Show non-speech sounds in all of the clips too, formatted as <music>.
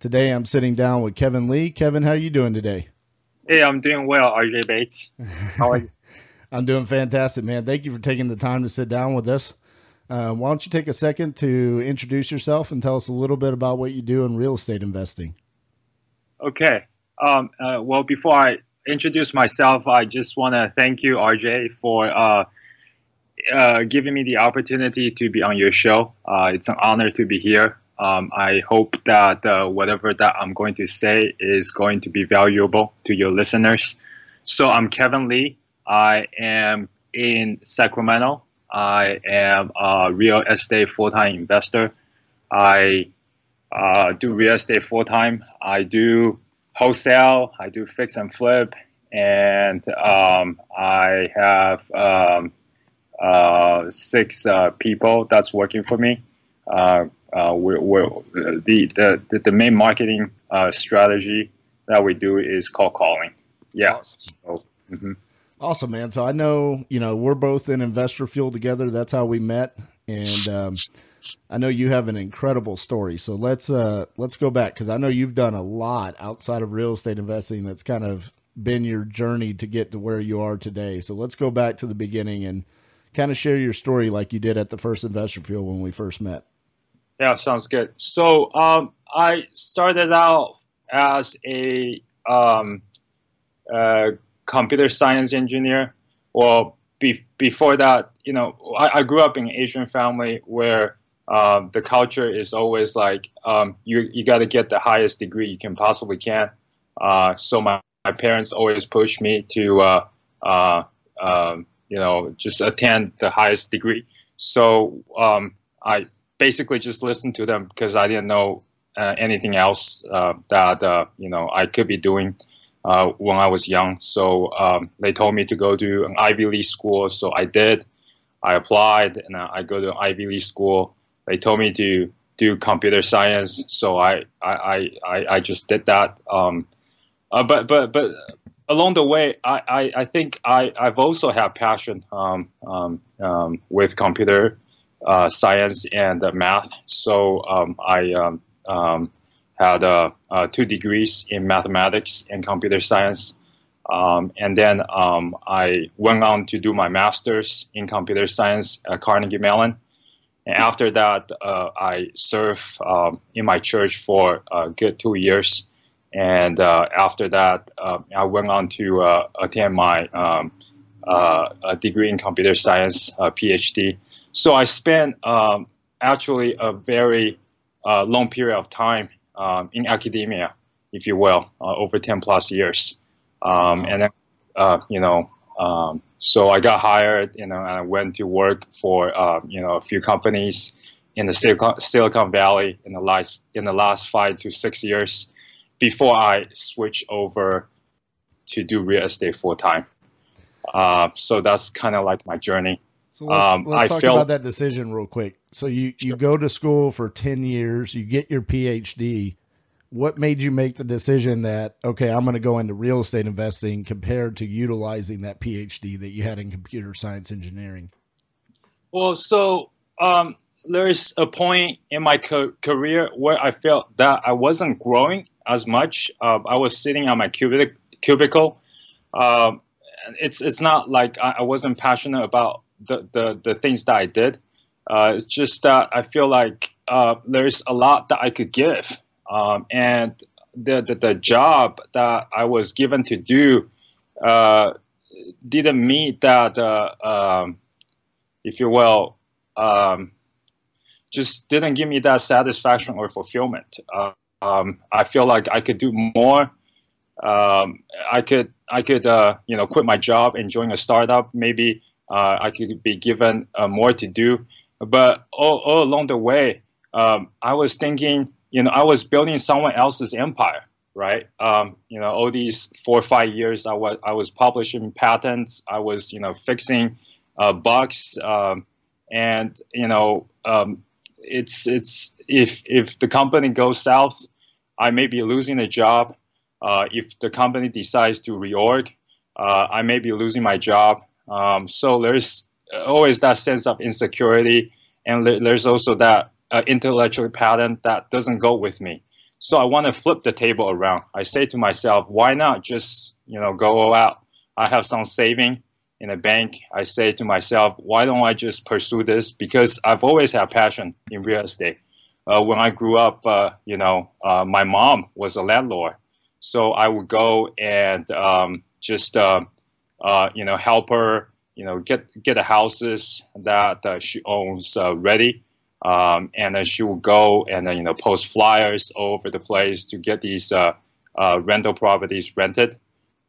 Today I'm sitting down with Kevin Lee. Kevin, how are you doing today? Hey, I'm doing well, RJ Bates. How are you? <laughs> I'm doing fantastic, man. Thank you for taking the time to sit down with us. Uh, why don't you take a second to introduce yourself and tell us a little bit about what you do in real estate investing? Okay. Um, uh, well, before I introduce myself, I just want to thank you, RJ, for uh, uh, giving me the opportunity to be on your show. Uh, it's an honor to be here. Um, I hope that uh, whatever that I'm going to say is going to be valuable to your listeners. So I'm Kevin Lee. I am in Sacramento. I am a real estate full-time investor. I uh, do real estate full-time. I do wholesale. I do fix and flip, and um, I have um, uh, six uh, people that's working for me. Uh, we're, we're, the, the, the main marketing uh, strategy that we do is cold calling. Yeah. Awesome. So, mm-hmm. awesome, man. So I know, you know, we're both in Investor Fuel together. That's how we met. And, um, I know you have an incredible story. So let's, uh, let's go back. Cause I know you've done a lot outside of real estate investing. That's kind of been your journey to get to where you are today. So let's go back to the beginning and kind of share your story like you did at the first Investor Fuel when we first met. Yeah, sounds good. So um, I started out as a um, uh, computer science engineer. Well, be- before that, you know, I, I, grew up in an Asian family where um, the culture is always like um, you you got to get the highest degree you can possibly can. Uh, so my, my parents always pushed me to uh, uh um, you know just attend the highest degree. So um, I basically just listened to them because I didn't know uh, anything else uh, that uh, you know I could be doing uh, when I was young. So um, they told me to go to an Ivy League school, so I did. I applied and I go to an Ivy League school. They told me to do computer science, so I I, I, I just did that. Um, uh, but but but along the way, I, I, I think I, I've also had passion um, um, um with computer uh, science and uh, math. So um, I um, um, had uh, uh, two degrees in mathematics and computer science. Um, and then um, I went on to do my master's in computer science at Carnegie Mellon. And after that, uh, I served um, in my church for a good two years. And uh, after that, I went on to attend my degree in computer science, a PhD. So I spent um, actually a very uh, long period of time um, in academia, if you will, uh, over 10 plus years. Um, and then, uh, you know, um, so I got hired, you know, and I went to work for, uh, you know, a few companies in the Silicon, Silicon Valley in the last in the last five to six years before I switched over to do real estate full time. Uh, so that's kind of like my journey. So let's, um, let's talk felt, about that decision real quick. So you, you go to school for 10 years, you get your PhD. What made you make the decision that, okay, I'm going to go into real estate investing compared to utilizing that PhD that you had in computer science engineering? Well, so um, there's a point in my co- career where I felt that I wasn't growing as much. Uh, I was sitting on my cubic- cubicle. Uh, it's it's not like I, I wasn't passionate about the, the, the things that I did. Uh, it's just that I feel like uh, there's a lot that I could give. Um, and the, the, the, job that I was given to do uh, didn't meet that, uh, um, if you will, um, just didn't give me that satisfaction or fulfillment. Um, I feel like I could do more. Um, I could I could uh, you know quit my job and join a startup, maybe I could be given uh, more to do. But all, all along the way, um, I was thinking, you know, I was building someone else's empire, right? Um, you know, all these four or five years, I was I was publishing patents, I was you know fixing uh, bugs, um, and you know, um, it's it's if if the company goes south, I may be losing a job. Uh, if the company decides to reorg, uh, I may be losing my job. Um, so there's always that sense of insecurity, and there's also that uh, intellectual pattern that doesn't go with me. So I want to flip the table around. I say to myself, why not just, you know, go all out? I have some saving in a bank. I say to myself, why don't I just pursue this? Because I've always had passion in real estate. Uh, when I grew up, uh, you know, uh, my mom was a landlord. So I would go and um, just, uh, uh, you know, help her, you know, get get the houses that uh, she owns ready um, and then she will go and then you know post flyers all over the place to get these uh, uh, rental properties rented.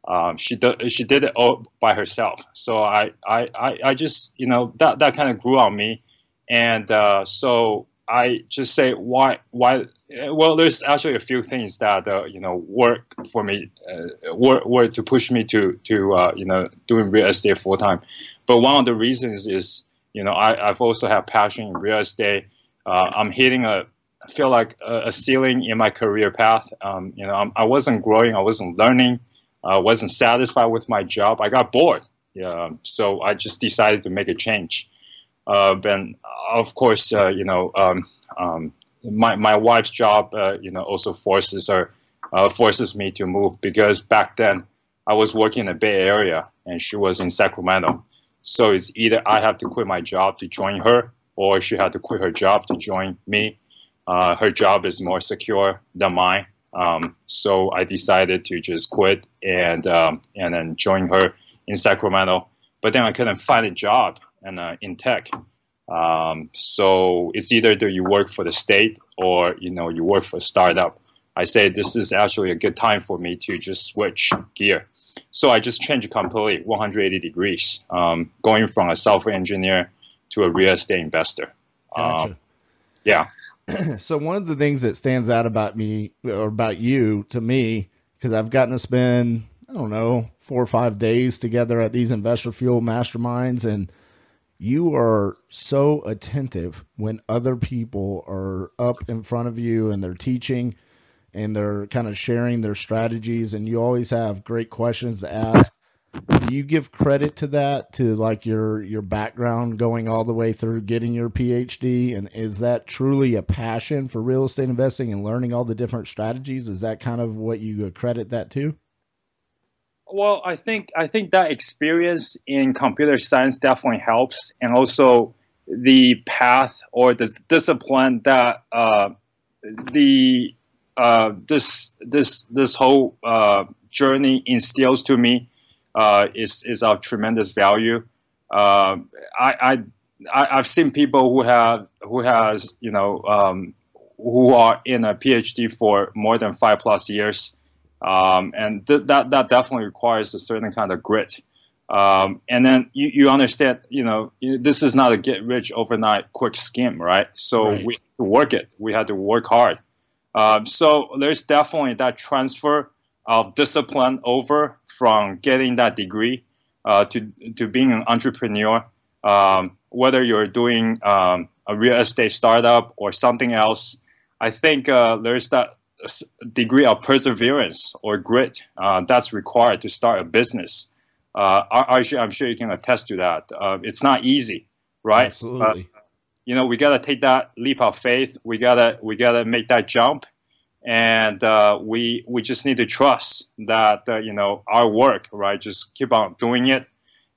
Um, she did she did it all by herself. So I, I, I, just you know that that kind of grew on me, and uh, so I just say why why well there's actually a few things that uh, you know work for me uh, work, work to push me to to uh, you know doing real estate full time, but one of the reasons is you know, I, have also had passion in real estate. Uh, I'm hitting a, I feel like a, a ceiling in my career path. Um, you know, I'm, I was not growing, I wasn't learning, I wasn't satisfied with my job. I got bored. Yeah, so I just decided to make a change. Uh, and of course, uh, you know, um, um, my my wife's job, uh, you know, also forces her uh, forces me to move because back then I was working in the Bay Area and she was in Sacramento. So it's either I have to quit my job to join her, or she had to quit her job to join me. Uh, her job is more secure than mine, um, so I decided to just quit and um, and then join her in Sacramento. But then I couldn't find a job and uh, in tech. Um, so it's either do you work for the state or you know you work for a startup. I say this is actually a good time for me to just switch gear. So I just changed completely 180 degrees, um, going from a software engineer to a real estate investor. Gotcha. Um, yeah. <clears throat> so one of the things that stands out about me or about you to me, because I've gotten to spend I don't know four or five days together at these investor fuel masterminds, and you are so attentive when other people are up in front of you and they're teaching and they're kind of sharing their strategies and you always have great questions to ask. Do you give credit to that to like your your background going all the way through getting your phd and is that truly a passion for real estate investing and learning all the different strategies? Is that kind of what you credit that to well i think i think that experience in computer science definitely helps and also the path or the discipline that uh, the uh, this this this whole uh, journey instills to me uh, is is of tremendous value. Uh, I, I I've seen people who have who has you know um, who are in a PhD for more than five plus years, um, and th- that that definitely requires a certain kind of grit. Um, and then you, you understand, you know, this is not a get rich overnight quick scheme, right? So right. we work it. We had to work hard. Um, so there's definitely that transfer of discipline over from getting that degree uh, to to being an entrepreneur. Um, whether you're doing um, a real estate startup or something else, I think uh, there's that degree of perseverance or grit uh, that's required to start a business. Uh, I'm sure you can attest to that. Uh, it's not easy, right? Absolutely you know, we gotta take that leap of faith. We gotta we gotta make that jump, and uh, we we just need to trust that uh, you know our work, right? Just keep on doing it.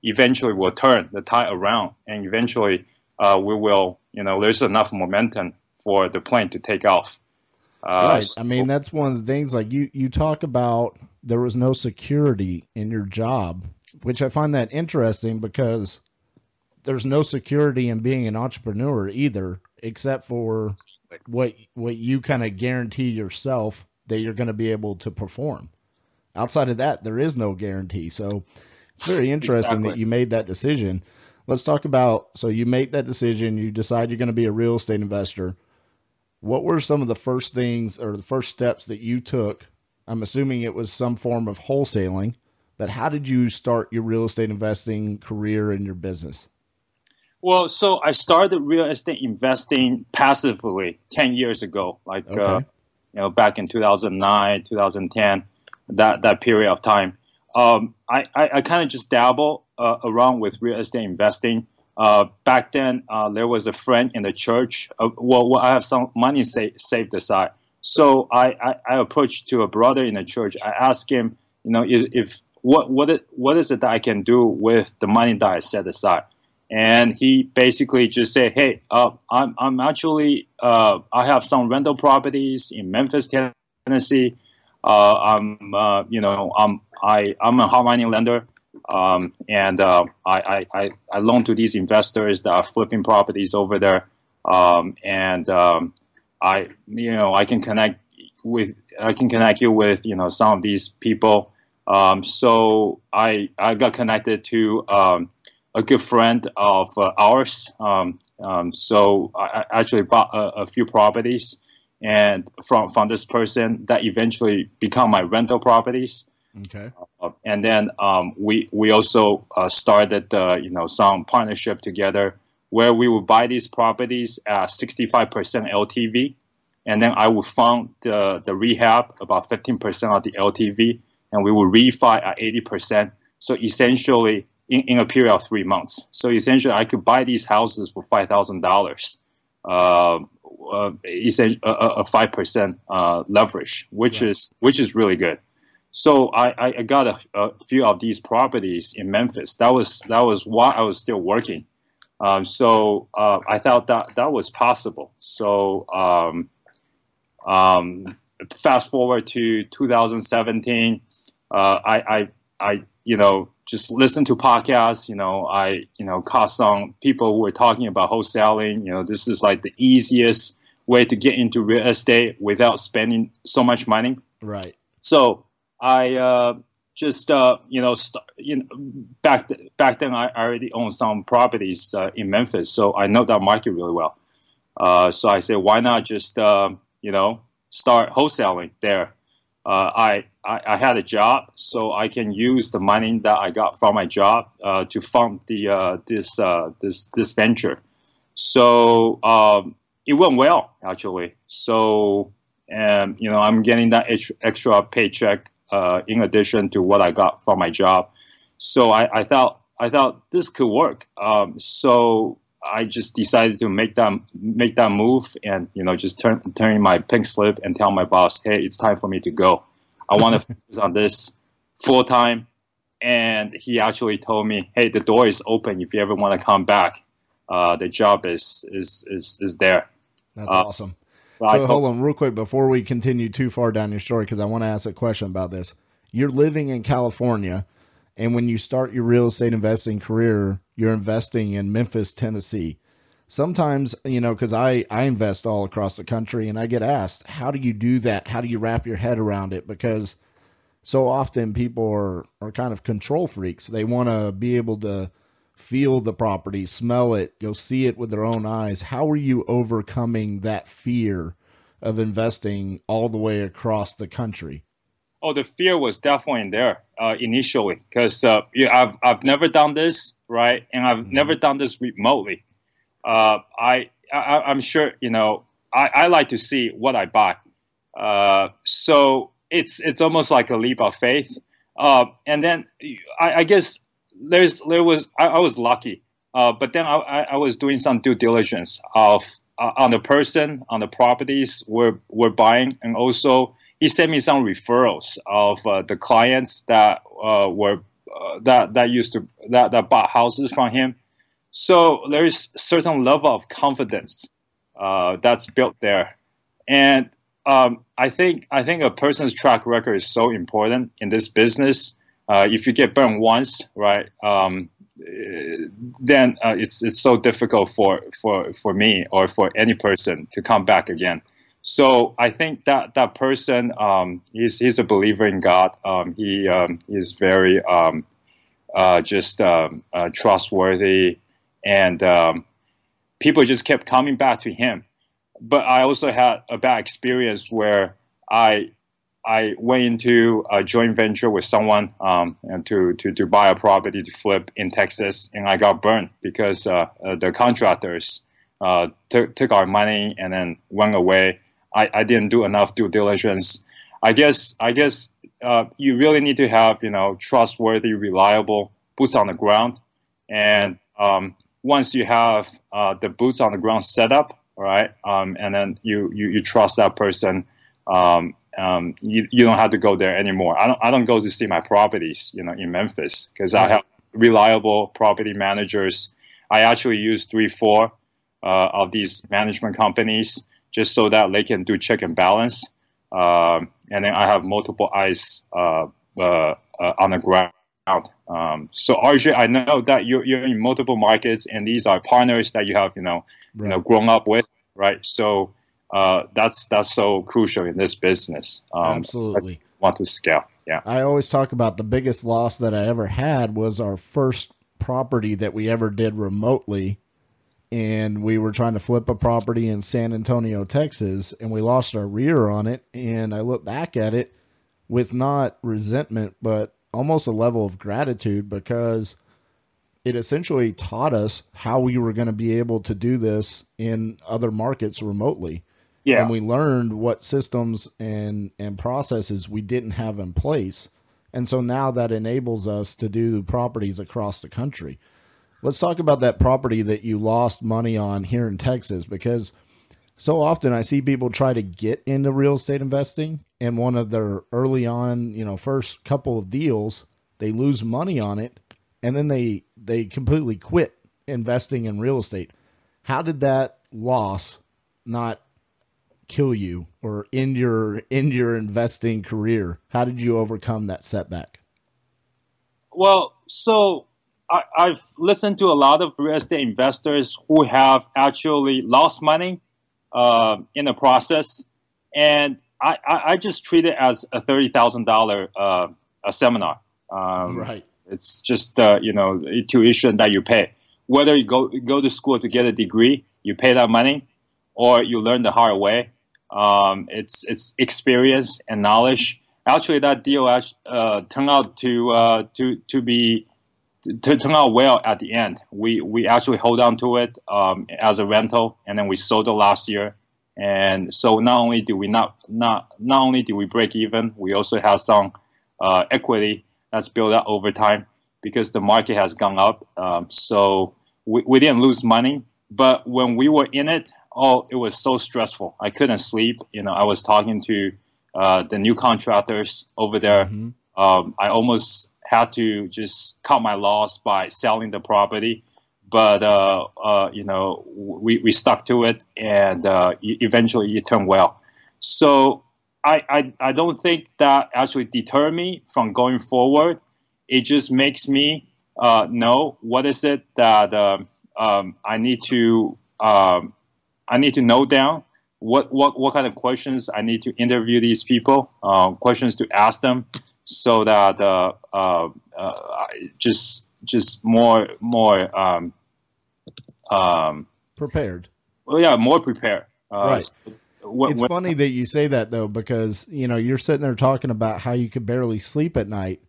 Eventually, we'll turn the tide around, and eventually, uh, we will. You know, there's enough momentum for the plane to take off. Uh, right. I mean, that's one of the things. Like you, you talk about there was no security in your job, which I find that interesting because there's no security in being an entrepreneur either, except for what what you kind of guarantee yourself that you're going to be able to perform. Outside of that, there is no guarantee. So it's very interesting exactly. that you made that decision. Let's talk about so you make that decision, you decide you're going to be a real estate investor. What were some of the first things or the first steps that you took I'm assuming it was some form of wholesaling. But how did you start your real estate investing career and your business? Well, so I started real estate investing passively 10 years ago, like uh, okay. uh, you know back in 2009, 2010, that that period of time. Um, I, I, I kind of just dabble uh, around with real estate investing. Uh, back then, uh, there was a friend in the church. Uh, well, well, I have some money sa- saved aside. So I, I, I, approached to a brother in the church. I asked him, you know, if, if what what it, what is it that I can do with the money that I set aside? And he basically just said, "Hey, uh, I'm I'm actually uh, I have some rental properties in Memphis, Tennessee. I'm you know I'm I I'm a hard money lender, um, and uh, I, I I loan to these investors that are flipping properties over there, um, and um, I you know I can connect with I can connect you with you know some of these people." Um, so I I got connected to um, a good friend of uh, ours. Um, so I, actually bought a, a, few properties, and from from this person that eventually become my rental properties. Okay. Uh, and then um, we we also uh, started uh, you know some partnership together where we would buy these properties at 65% LTV, and then I would fund the the rehab about 15% of the LTV and we will refi at 80%. So essentially, in, in a period of three months. So essentially, I could buy these houses for five thousand dollars, uh, uh, a five percent uh, leverage, which right. is which is really good. So I, I got a, a, few of these properties in Memphis. That was that was why I was still working. Um, so uh, I thought that that was possible. So um, um, fast forward to 2017 uh, I, I, I, you know, just listen to podcasts. You know, I, you know, caught some people who were talking about wholesaling. You know, this is like the easiest way to get into real estate without spending so much money. Right. So I uh, just, uh, you know, st- you know, back th- back then I already owned some properties uh, in Memphis, so I know that market really well. Uh, so I said, why not just, uh, you know, start wholesaling there? Uh, I, I, I had a job, so I can use the money that I got from my job to fund the this this this venture. So um, it went well actually. So and you know I'm getting that extra paycheck uh, in addition to what I got from my job. So I, I thought I thought this could work. Um, so I just decided to make that make that move and you know just turn turn in my pink slip and tell my boss, hey, it's time for me to go. I want to <laughs> focus on this full time. And he actually told me, hey, the door is open if you ever want to come back. Uh, the job is is is is there. That's uh, awesome. So, hold on real quick before we continue too far down your story because I want to ask a question about this. You're living in California and when you start your real estate investing career, you're investing in Memphis, Tennessee. Sometimes, you know, because I, I invest all across the country and I get asked, how do you do that? How do you wrap your head around it? Because so often people are, are kind of control freaks. They want to be able to feel the property, smell it, go see it with their own eyes. How are you overcoming that fear of investing all the way across the country? Oh, the fear was definitely there uh, initially because uh, yeah, I've I've never done this right, and I've mm-hmm. never done this remotely. Uh, I, I am sure you know I, I like to see what I buy, uh, so it's it's almost like a leap of faith. Uh, and then I, I, guess there's there was I, I was lucky, uh, but then I, I was doing some due diligence of on the person on the properties we're we're buying, and also he sent me some referrals of uh, the clients that uh, were uh, that that used to that, that bought houses from him. So there is certain level of confidence uh, that's built there, and um, I think I think a person's track record is so important in this business. Uh, if you get burned once, right, um, then uh, it's it's so difficult for, for, for me or for any person to come back again. So I think that that person, um, he's he's a believer in God. Um, he um, is very um, uh, just um, uh, trustworthy, and um, people just kept coming back to him. But I also had a bad experience where I I went into a joint venture with someone um, to, to, to buy a property to flip in Texas, and I got burned because uh, uh, the contractors uh, took, took our money and then went away. I, I didn't do enough due diligence. I guess I guess uh, you really need to have you know trustworthy, reliable boots on the ground, and um, once you have uh, the boots on the ground set up, right, um, and then you, you, you trust that person, um, um, you, you don't have to go there anymore. I don't I don't go to see my properties, you know, in Memphis because I have reliable property managers. I actually use three, four uh, of these management companies just so that they can do check and balance. Um, and then I have multiple eyes uh, uh, on the ground. Um, so RJ, I know that you're, you're in multiple markets, and these are partners that you have, you know, right. you know, grown up with, right? So uh, that's that's so crucial in this business. Um, Absolutely, want to scale. Yeah, I always talk about the biggest loss that I ever had was our first property that we ever did remotely, and we were trying to flip a property in San Antonio, Texas, and we lost our rear on it. And I look back at it with not resentment, but almost a level of gratitude because it essentially taught us how we were going to be able to do this in other markets remotely. Yeah. And we learned what systems and, and processes we didn't have in place. And so now that enables us to do properties across the country. Let's talk about that property that you lost money on here in Texas because so often I see people try to get into real estate investing and one of their early on, you know, first couple of deals, they lose money on it and then they they completely quit investing in real estate. How did that loss not kill you or in your in your investing career? How did you overcome that setback? Well, so I, have listened to a lot of real estate investors who have actually lost money uh, in the process, and I, I, I, just treat it as a thirty thousand uh, a seminar. Um, right. It's just uh, you know tuition that you pay. Whether you go go to school to get a degree, you pay that money, or you learn the hard way. Um, it's it's experience and knowledge. Actually, that deal uh, turned out to uh, to to be to turn out well at the end. We we actually hold on to it um, as a rental, and then we sold it last year. And so not only do we not not not only do we break even, we also have some uh, equity that's built up over time because the market has gone up. Um, so we, we didn't lose money, but when we were in it, oh, it was so stressful. I couldn't sleep. You know, I was talking to uh, the new contractors over there. Mm-hmm. Um, I almost had to just cut my loss by selling the property, but uh, uh, you know, we, we stuck to it, and uh, eventually it turned well. So I, I, I don't think that actually deter me from going forward. It just makes me uh, know what is it that um, um, I need to um, I need to note down what, what, what kind of questions I need to interview these people, uh, questions to ask them, so that uh, uh, uh just just more more um, um, prepared. Well, yeah, more prepared. Uh, right. When, it's when, funny that you say that though, because you know you're sitting there talking about how you could barely sleep at night,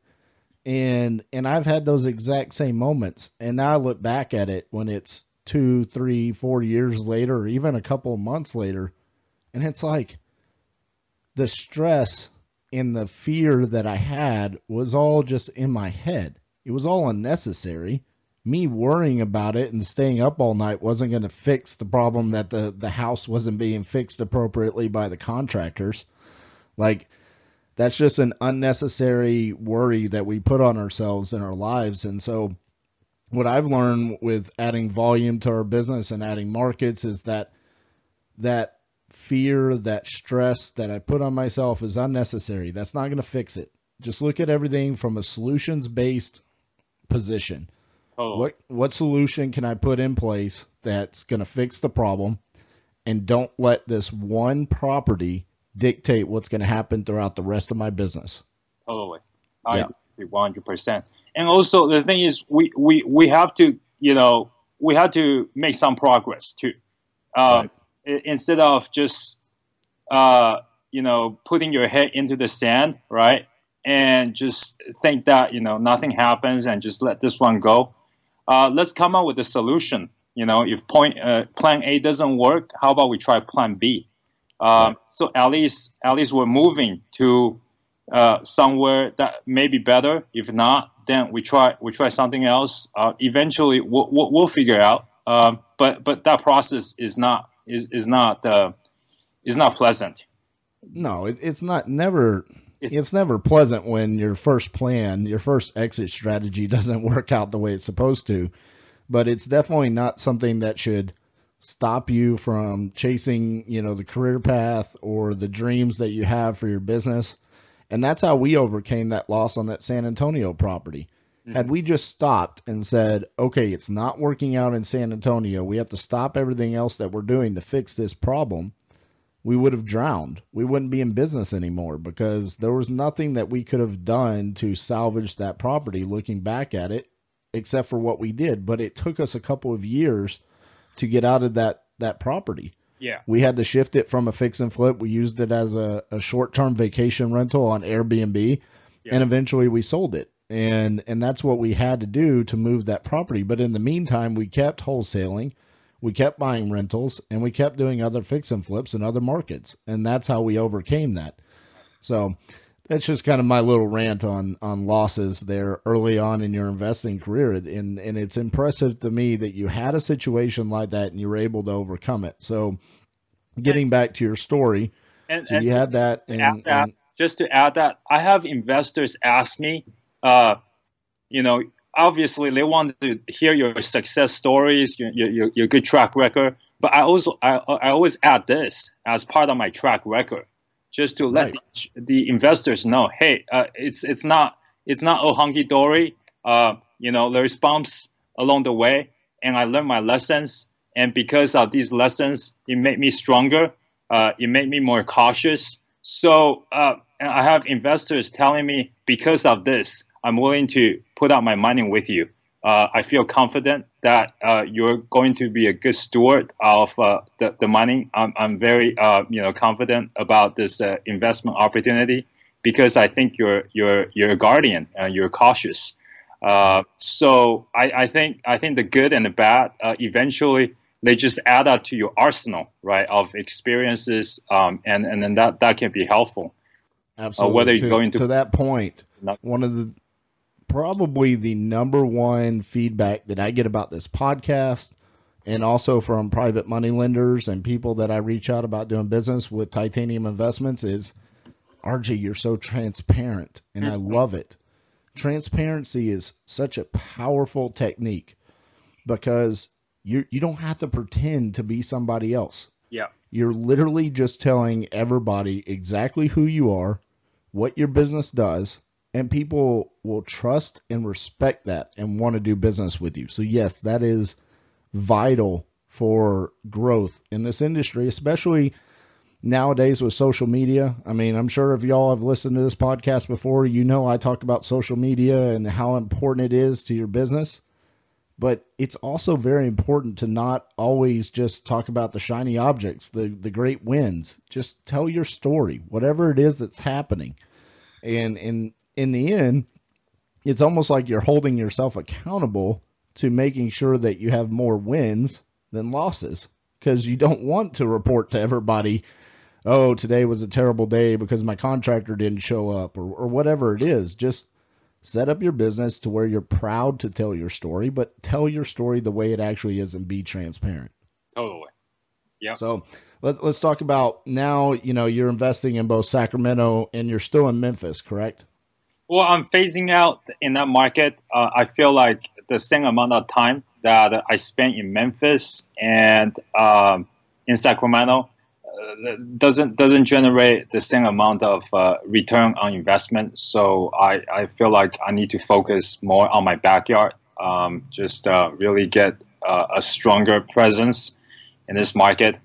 and and I've had those exact same moments, and now I look back at it when it's two, three, four years later, or even a couple months later, and it's like the stress and the fear that I had was all just in my head. It was all unnecessary. Me worrying about it and staying up all night wasn't going to fix the problem that the, the house wasn't being fixed appropriately by the contractors. Like, that's just an unnecessary worry that we put on ourselves in our lives. And so, what I've learned with adding volume to our business and adding markets is that that fear, that stress that I put on myself is unnecessary. That's not going to fix it. Just look at everything from a solutions based position. Oh. What what solution can I put in place that's going to fix the problem and don't let this one property dictate what's going to happen throughout the rest of my business. Totally. I yeah. Agree 100%. And also the thing is we, we, we have to, you know, we have to make some progress too. Uh, right instead of just uh, you know, putting your head into the sand, right? And just think that, you know, nothing happens and just let this one go. Uh, let's come up with a solution. You know, if point uh, plan A doesn't work, how about we try plan B? Uh, so at least at least we're moving to uh, somewhere that may be better. If not, then we try we try something else. Uh, eventually, we'll, we'll, we'll, figure out. Um, but but that process is not is is not uh, is not pleasant. No, it, it's not. Never. It's, it's never pleasant when your first plan, your first exit strategy <laughs> doesn't work out the way it's supposed to. But it's definitely not something that should stop you from chasing, you know, the career path or the dreams that you have for your business. And that's how we overcame that loss on that San Antonio property. Mm-hmm. Had we just stopped and said, okay, it's not working out in San Antonio, we have to stop everything else that we're doing to fix this problem, we would have drowned. We wouldn't be in business anymore because there was nothing that we could have done to salvage that property looking back at it except for what we did. But it took us a couple of years to get out of that that property. Yeah. We had to shift it from a fix and flip. We used it as a, a short term vacation rental on Airbnb yeah. and eventually we sold it. And and that's what we had to do to move that property. But in the meantime we kept wholesaling, we kept buying rentals, and we kept doing other fix and flips in other markets. And that's how we overcame that. So that's just kind of my little rant on on losses there early on in your investing career. And and it's impressive to me that you had a situation like that and you were able to overcome it. So getting and, back to your story and, so and you had that, and, that and, just to add that i have investors ask me uh, you know obviously they want to hear your success stories your, your, your good track record. But i also I, I always add this as part of my track record just to let right. the, the, investors know, hey, uh, it's it's not it's not a hunky dory. Uh, you know, there's bumps along the way, and I learned my lessons. And because of these lessons, it made me stronger. Uh, it made me more cautious. So uh, I have investors telling me, because of this, I'm willing to put out my money with you uh, I feel confident that uh, you're going to be a good steward of uh, the, the money. I'm, I'm very uh, you know confident about this uh, investment opportunity because I think you're you're you're a guardian. And you're cautious. Uh, so I, I, think I think the good and the bad eventually they just add up to your arsenal right of experiences um, and and then that that can be helpful. Absolutely. whether you're to, going to to that point, one of the probably the number one feedback that I get about this podcast and also from private money lenders and people that I reach out about doing business with titanium investments is RJ, you're so transparent and I mm-hmm. love it. Transparency is such a powerful technique because you you don't have to pretend to be somebody else. Yeah. You're literally just telling everybody exactly who you are, what your business does, and people will trust and respect that and want to do business with you. So yes, that is vital for growth in this industry, especially nowadays with social media. I mean, I'm sure if y'all have listened to this podcast before, you know I talk about social media and how important it is to your business. But it's also very important to not always just talk about the shiny objects, the the great wins. Just tell your story, whatever it is that's happening. And and in the end, it's almost like you're holding yourself accountable to making sure that you have more wins than losses because you don't want to report to everybody, oh, today was a terrible day because my contractor didn't show up or, or whatever it is. Just set up your business to where you're proud to tell your story, but tell your story the way it actually is and be transparent. Totally. Yeah. So let's let's talk about now. You know, you're investing in both Sacramento and you're still in Memphis, correct? Well, I'm phasing out in that market. Uh, I feel like the same amount of time that I spent in Memphis and um, in Sacramento uh, doesn't doesn't generate the same amount of uh, return on investment. So I, I feel like I need to focus more on my backyard. Um, just uh, really get uh, a stronger presence in this market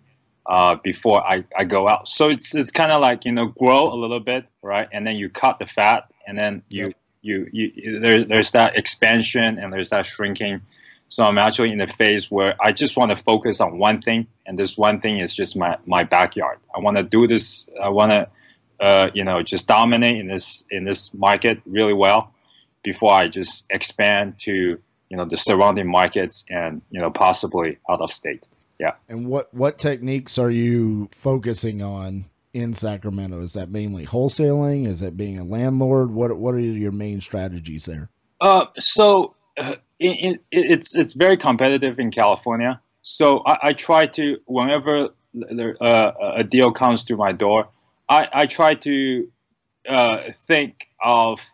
uh, before I, I go out. So it's it's kind of like you know grow a little bit, right, and then you cut the fat and then you you, you there, there's that expansion and there's that shrinking So I'm actually in a phase where I just want to focus on one thing, and this one thing is just my, my backyard. I want to do this. I want to, uh, you know, just dominate in this in this market really well before I just expand to you know the surrounding markets and you know possibly out of state. Yeah. And what what techniques are you focusing on in Sacramento? Is that mainly wholesaling? Is that being a landlord? What what are your main strategies there? Uh, so uh, in, in, it's it's very competitive in California. So I, I try to whenever uh, a deal comes to my door, I, I try to uh, think of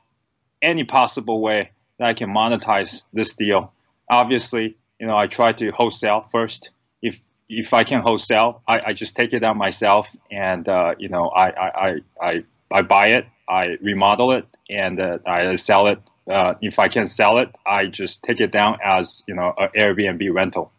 any possible way that I can monetize this deal. Obviously, you know, I try to wholesale first. If if I can wholesale, I, I just take it out myself, and uh, you know, I, I, I, I buy it, I remodel it, and uh, I sell it uh, if I can sell it, I just take it down as you know an Airbnb rental.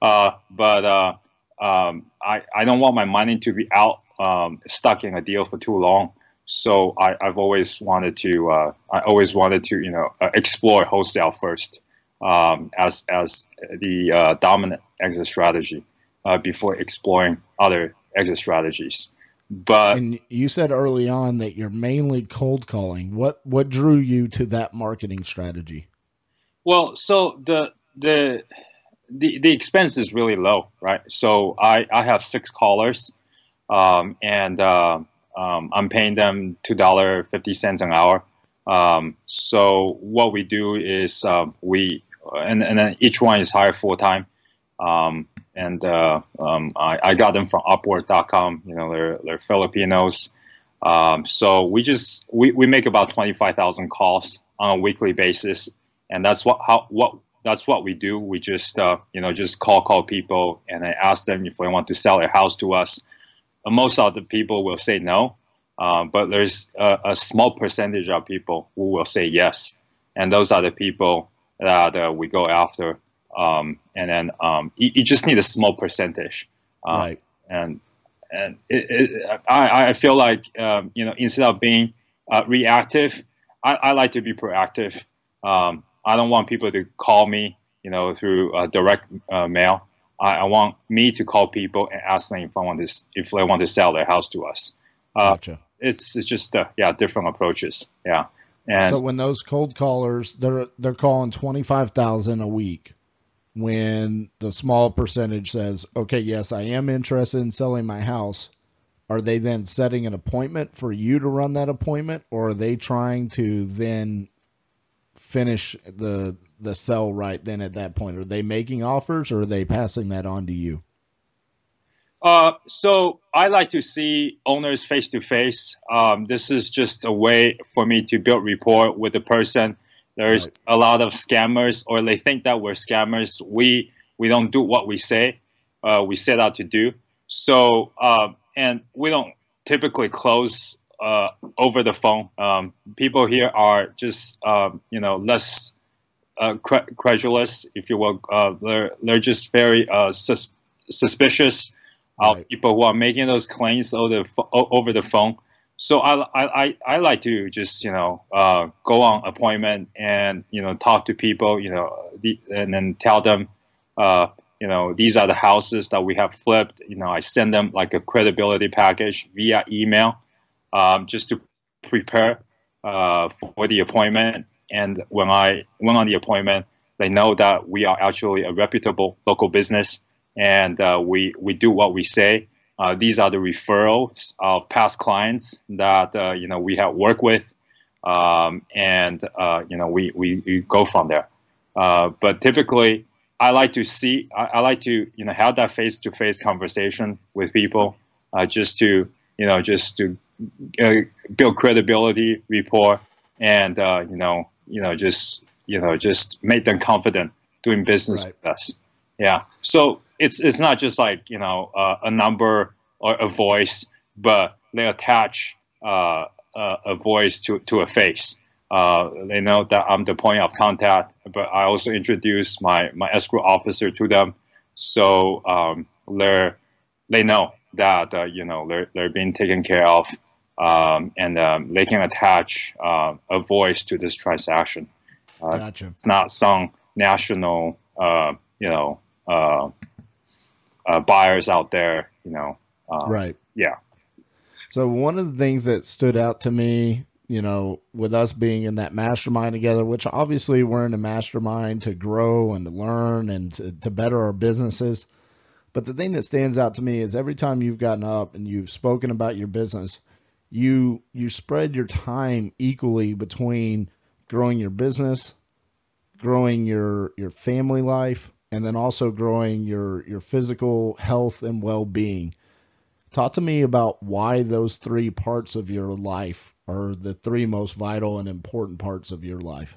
Uh, but uh, um, I I don't want my money to be out um, stuck in a deal for too long. So I, have always wanted to uh, I always wanted to you know explore wholesale first um, as as the uh, dominant exit strategy before exploring other exit strategies. But and you said early on that you're mainly cold calling. What what drew you to that marketing strategy? Well, so the the the, the expense is really low, right? So I, I have six callers, um, and uh, um, I'm paying them two dollar fifty cents an hour. Um, so what we do is um, we and, and then each one is hired full time. Um, and uh, um, I, I, got them from Upwork.com. You know, they're they're Filipinos. Um, so we just we, we make about twenty five thousand calls on a weekly basis, and that's what how what that's what we do. We just uh, you know just call call people and I ask them if they want to sell their house to us. And most of the people will say no, um, but there's a, a, small percentage of people who will say yes, and those are the people that uh, we go after um, and then um, you, you, just need a small percentage. Um, right. And and it, it, I, I feel like um, you know instead of being uh, reactive, I, I, like to be proactive. Um, I don't want people to call me, you know, through uh, direct uh, mail. I, I, want me to call people and ask them if I want to if they want to sell their house to us. Uh, gotcha. It's, it's just uh, yeah different approaches. Yeah. And so when those cold callers they're they're calling twenty five thousand a week when the small percentage says, okay, yes, I am interested in selling my house, are they then setting an appointment for you to run that appointment, or are they trying to then finish the the sell right then at that point? Are they making offers, or are they passing that on to you? Uh, so I like to see owners face to face. This is just a way for me to build rapport with the person there's right. a lot of scammers, or they think that we're scammers. We we don't do what we say. Uh, we set out to do. So uh, and we don't typically close uh, over the phone. Um, people here are just um, you know less uh, credulous, if you will. Uh, they're they're just very uh, sus- suspicious right. of people who are making those claims over the, over the phone so I, I, I like to just you know uh, go on appointment and you know talk to people you know and then tell them uh, you know these are the houses that we have flipped. You know I send them like a credibility package via email um, just to prepare uh, for the appointment. And when I went on the appointment they know that we are actually a reputable local business and uh, we we do what we say uh, these are the referrals of past clients that uh, you know we have worked with, um, and uh, you know we, we, we, go from there. Uh, but typically, I like to see, I, I, like to you know have that face-to-face conversation with people, uh, just to you know just to uh, build credibility, rapport, and you know you know just you know just make them confident doing business right. with us. Yeah. So it's it's not just like you know uh, a number or a voice, but they attach uh, uh, a voice to to a face. Uh, they know that I'm the point of contact, but I also introduce my my escrow officer to them, so um, they they know that uh, you know they're they're being taken care of, um, and um, they can attach uh, a voice to this transaction. gotcha. It's not some national uh, you know, uh, uh, buyers out there. You know, um, right? Yeah. So one of the things that stood out to me, you know, with us being in that mastermind together, which obviously we're in a mastermind to grow and to learn and to, to better our businesses. But the thing that stands out to me is every time you've gotten up and you've spoken about your business, you you spread your time equally between growing your business, growing your your family life, and then also growing your your physical health and well-being. Talk to me about why those three parts of your life are the three most vital and important parts of your life.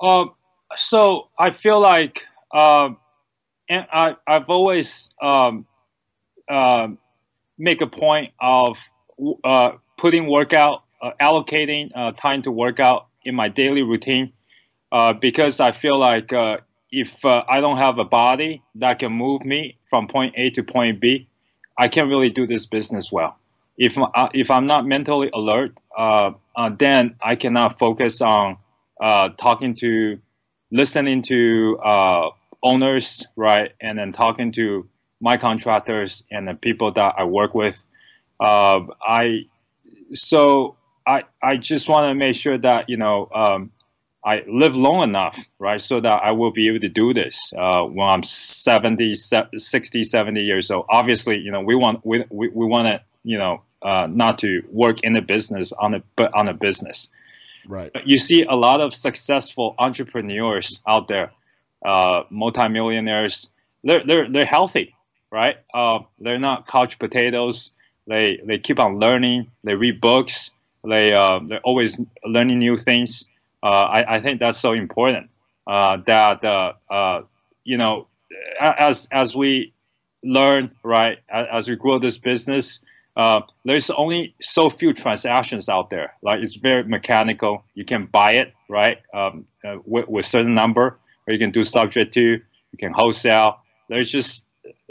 Um, so I feel like um, and I, I've always um, uh, make a point of uh, putting workout, uh, allocating uh, time to workout in my daily routine uh, because I feel like uh, if I don't have a body that can move me from point A to point B, I can't really do this business well. If if I'm not mentally alert, then I cannot focus on talking to, listening to owners, right, and then talking to my contractors and the people that I work with. Uh, I so I I just want to make sure that you know um, I live long enough, right, so that I will be able to do this uh, when I'm 70, 60, 70 years old. Obviously, you know we want we we, we want to you know uh, not to work in a business on the but on a business. Right. But you see a lot of successful entrepreneurs out there uh, multimillionaires, they're, they're, they're healthy, right? Uh, they're not couch potatoes. They, they keep on learning. They read books. They, uh, they're always learning new things. Uh, I, I think that's so important uh, that, uh, you know, as, as we learn, right, as we grow this business, uh, there's only so few transactions out there. Like it's very mechanical. You can buy it, right, um, uh, with, with certain number, or you can do subject to, you can wholesale. There's just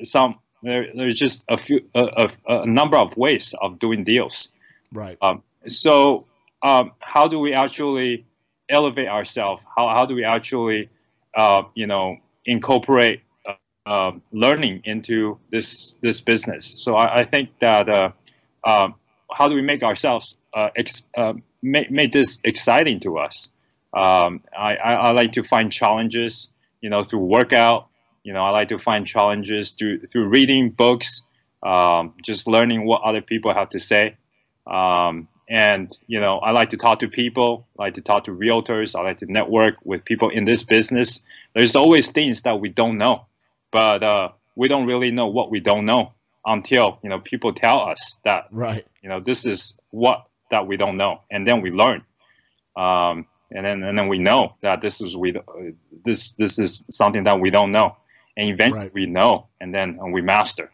some, there, there's just a few, a, a, a, number of ways of doing deals. Right. Um, so, um, how do we actually elevate ourselves? How, how do we actually, uh, you know, incorporate uh, uh, learning into this this business? So I, I think that uh, um, how do we make ourselves uh, ex- uh, make, make this exciting to us? Um, I, I, I, like to find challenges, you know, through workout. You know, I like to find challenges through through reading books, um, just learning what other people have to say. Um, and you know, I like to talk to people. I like to talk to realtors. I like to network with people in this business. There's always things that we don't know, but uh, we don't really know what we don't know until you know people tell us that right. You know, this is what that we don't know, and then we learn. Um, and then and then we know that this is we this this is something that we don't know, and eventually right. we know, and then and we master,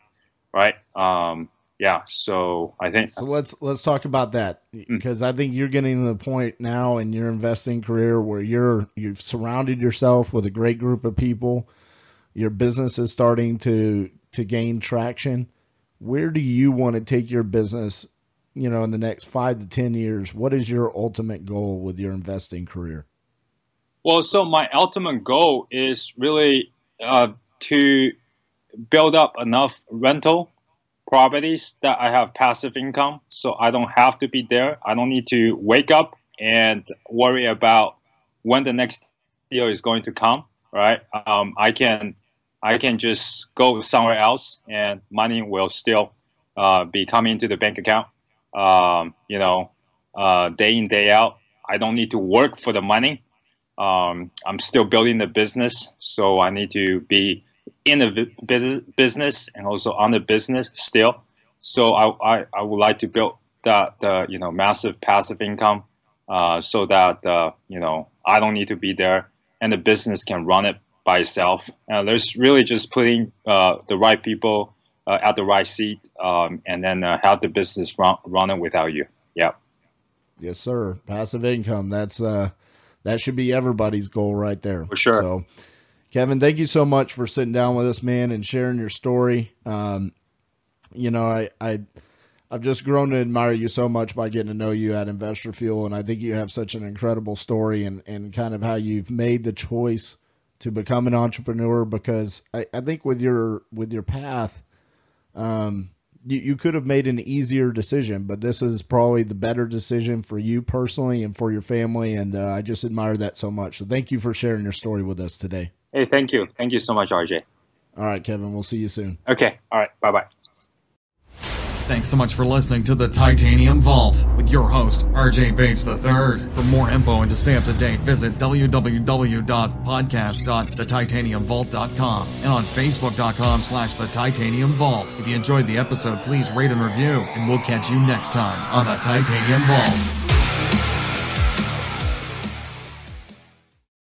right? Um, yeah. So I think so. Let's let's talk about that because mm-hmm. I think you're getting to the point now in your investing career where you're you've surrounded yourself with a great group of people. Your business is starting to to gain traction. Where do you want to take your business you know, in the next five to 10 years, what is your ultimate goal with your investing career? Well, so my ultimate goal is really uh, to build up enough rental properties that I have passive income so I don't have to be there. I don't need to wake up and worry about when the next deal is going to come, right? Um, I can I can just go somewhere else and money will still uh, be coming to the bank account um, you know, uh, day in, day out. I don't need to work for the money. Um, I'm still building the business, so I need to be in the business and also on the business still. So I, I, I would like to build that, uh, you know, massive passive income, uh, so that, uh, you know, I don't need to be there and the business can run it by itself. And there's really just putting, uh, the right people uh, at the right seat, um, and then uh, have the business run, running without you. Yeah. Yes, sir. Passive income. That's uh, that should be everybody's goal right there. For sure. So, Kevin, thank you so much for sitting down with us, man, and sharing your story. Um, you know, I, I I've just grown to admire you so much by getting to know you at Investor Fuel, and I think you have such an incredible story and, and kind of how you've made the choice to become an entrepreneur because I, I think with your with your path, um, you, you could have made an easier decision, but this is probably the better decision for you personally and for your family. And uh, I just admire that so much. So thank you for sharing your story with us today. Hey, thank you. Thank you so much, RJ. All right, Kevin. We'll see you soon. Okay. All right. Bye bye. Thanks so much for listening to the Titanium Vault with your host, RJ Bates III. For more info and to stay up to date, visit www.podcast.thetitaniumvault.com and on facebook.com slash the Titanium Vault. If you enjoyed the episode, please rate and review, and we'll catch you next time on the Titanium Vault.